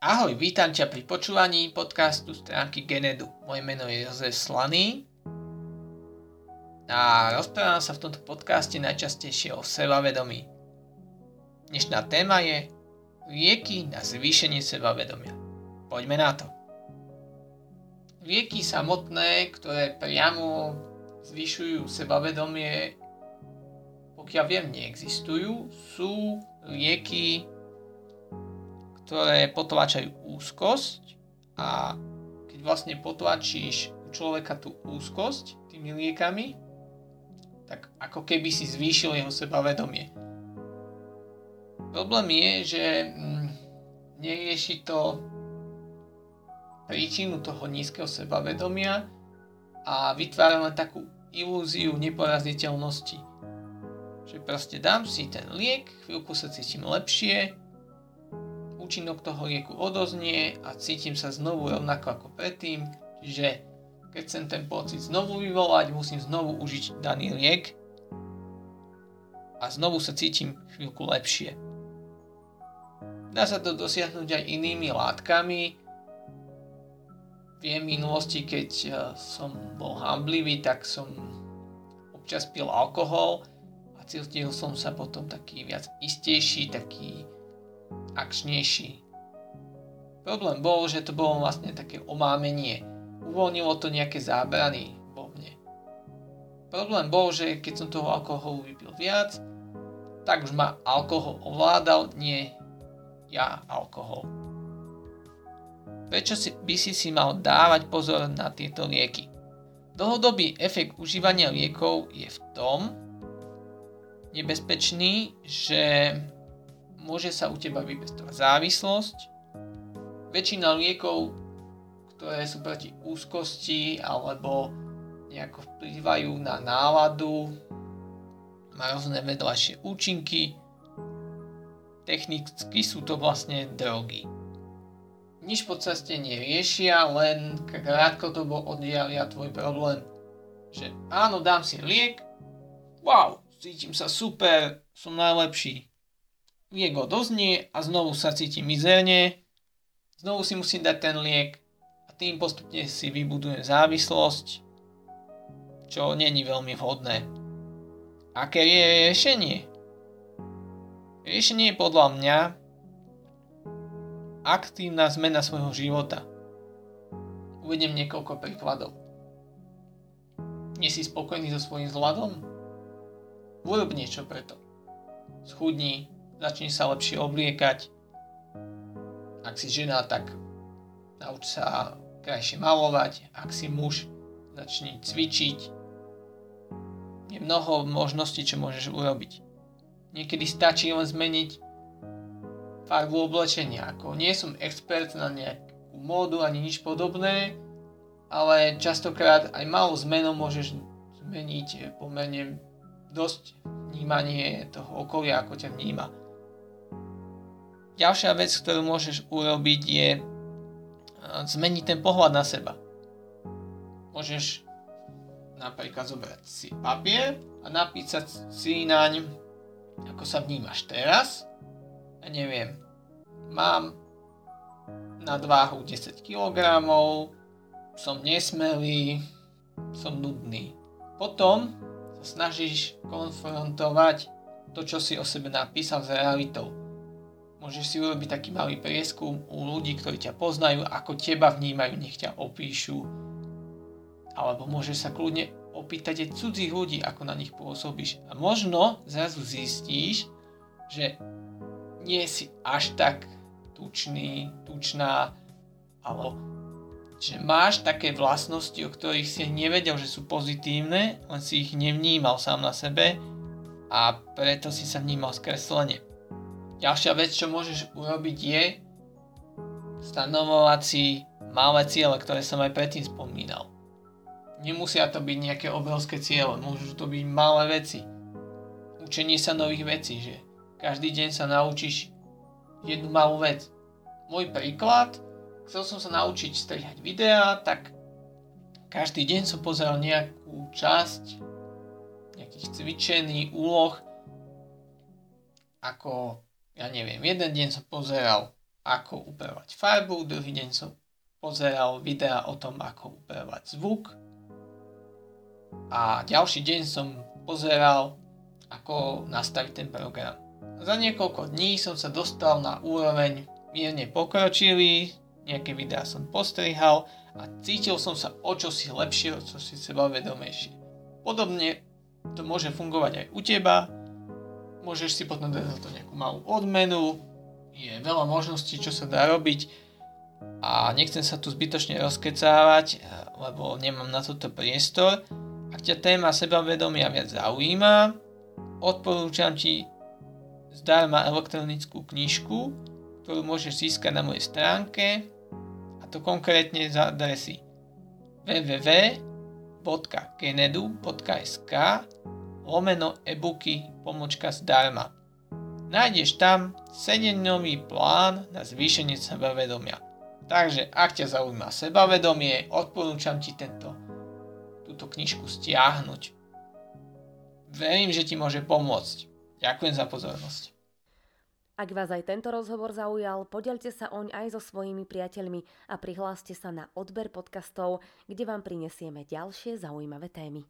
Ahoj, vítam ťa pri počúvaní podcastu stránky Genedu. Moje meno je Jozef Slaný a rozprávam sa v tomto podcaste najčastejšie o sebavedomí. Dnešná téma je lieky na zvýšenie sebavedomia. Poďme na to. Lieky samotné, ktoré priamo zvyšujú sebavedomie, pokiaľ viem, neexistujú, sú lieky ktoré potlačajú úzkosť a keď vlastne potlačíš u človeka tú úzkosť tými liekami, tak ako keby si zvýšil jeho sebavedomie. Problém je, že mm, nerieši to príčinu toho nízkeho sebavedomia a vytvára len takú ilúziu neporaziteľnosti. Že proste dám si ten liek, chvíľku sa cítim lepšie, účinok toho lieku odoznie a cítim sa znovu rovnako ako predtým, čiže keď chcem ten pocit znovu vyvolať, musím znovu užiť daný liek a znovu sa cítim chvíľku lepšie. Dá sa to dosiahnuť aj inými látkami. Viem v minulosti, keď eh, som bol hamblivý, tak som občas pil alkohol a cítil som sa potom taký viac istejší, taký akčnejší. Problém bol, že to bolo vlastne také omámenie. Uvoľnilo to nejaké zábrany vo mne. Problém bol, že keď som toho alkoholu vypil viac, tak už ma alkohol ovládal, nie ja alkohol. Prečo si, by si si mal dávať pozor na tieto lieky? Dlhodobý efekt užívania liekov je v tom nebezpečný, že môže sa u teba vypestovať závislosť. Väčšina liekov, ktoré sú proti úzkosti alebo nejako vplývajú na náladu, má rôzne vedľajšie účinky. Technicky sú to vlastne drogy. Nič po ceste neriešia, len krátko to bol oddialia tvoj problém. Že áno, dám si liek, wow, cítim sa super, som najlepší, liek odoznie a znovu sa cíti mizerne, znovu si musím dať ten liek a tým postupne si vybudujem závislosť, čo není veľmi vhodné. Aké je riešenie? Riešenie je podľa mňa aktívna zmena svojho života. Uvediem niekoľko príkladov. Nie si spokojný so svojím vzhľadom? Urob niečo preto. Schudni, začni sa lepšie obliekať. Ak si žena, tak nauč sa krajšie malovať. Ak si muž, začni cvičiť. Je mnoho možností, čo môžeš urobiť. Niekedy stačí len zmeniť farbu oblečenia. Ako nie som expert na nejakú módu ani nič podobné, ale častokrát aj malou zmenou môžeš zmeniť pomerne dosť vnímanie toho okolia, ako ťa vníma. Ďalšia vec, ktorú môžeš urobiť je e, zmeniť ten pohľad na seba. Môžeš napríklad zobrať si papier a napísať si naň, ako sa vnímaš teraz. Ja neviem, mám nadváhu 10 kg, som nesmelý, som nudný. Potom sa snažíš konfrontovať to, čo si o sebe napísal s realitou Môžeš si urobiť taký malý prieskum u ľudí, ktorí ťa poznajú, ako teba vnímajú, nech ťa opíšu. Alebo môžeš sa kľudne opýtať aj cudzích ľudí, ako na nich pôsobíš. A možno zrazu zistíš, že nie si až tak tučný, tučná, alebo že máš také vlastnosti, o ktorých si nevedel, že sú pozitívne, len si ich nevnímal sám na sebe a preto si sa vnímal skreslene. Ďalšia vec, čo môžeš urobiť je stanovovať si malé ciele, ktoré som aj predtým spomínal. Nemusia to byť nejaké obrovské ciele, môžu to byť malé veci. Učenie sa nových vecí, že každý deň sa naučíš jednu malú vec. Môj príklad, chcel som sa naučiť strihať videá, tak každý deň som pozeral nejakú časť nejakých cvičení, úloh, ako ja neviem, jeden deň som pozeral, ako upravovať farbu, druhý deň som pozeral videa o tom, ako upravovať zvuk a ďalší deň som pozeral, ako nastaviť ten program. Za niekoľko dní som sa dostal na úroveň mierne pokročilý, nejaké videá som postrihal a cítil som sa o čosi lepšie, o čosi sebavedomejšie. Podobne to môže fungovať aj u teba, môžeš si potom dať za to nejakú malú odmenu, je veľa možností, čo sa dá robiť a nechcem sa tu zbytočne rozkecávať, lebo nemám na toto priestor. Ak ťa téma sebavedomia viac zaujíma, odporúčam ti zdarma elektronickú knižku, ktorú môžeš získať na mojej stránke a to konkrétne z adresy www.kenedu.sk lomeno e-booky pomočka zdarma. Nájdeš tam 7-dňový plán na zvýšenie sebavedomia. Takže ak ťa zaujíma sebavedomie, odporúčam ti tento, túto knižku stiahnuť. Verím, že ti môže pomôcť. Ďakujem za pozornosť. Ak vás aj tento rozhovor zaujal, podelte sa oň aj so svojimi priateľmi a prihláste sa na odber podcastov, kde vám prinesieme ďalšie zaujímavé témy.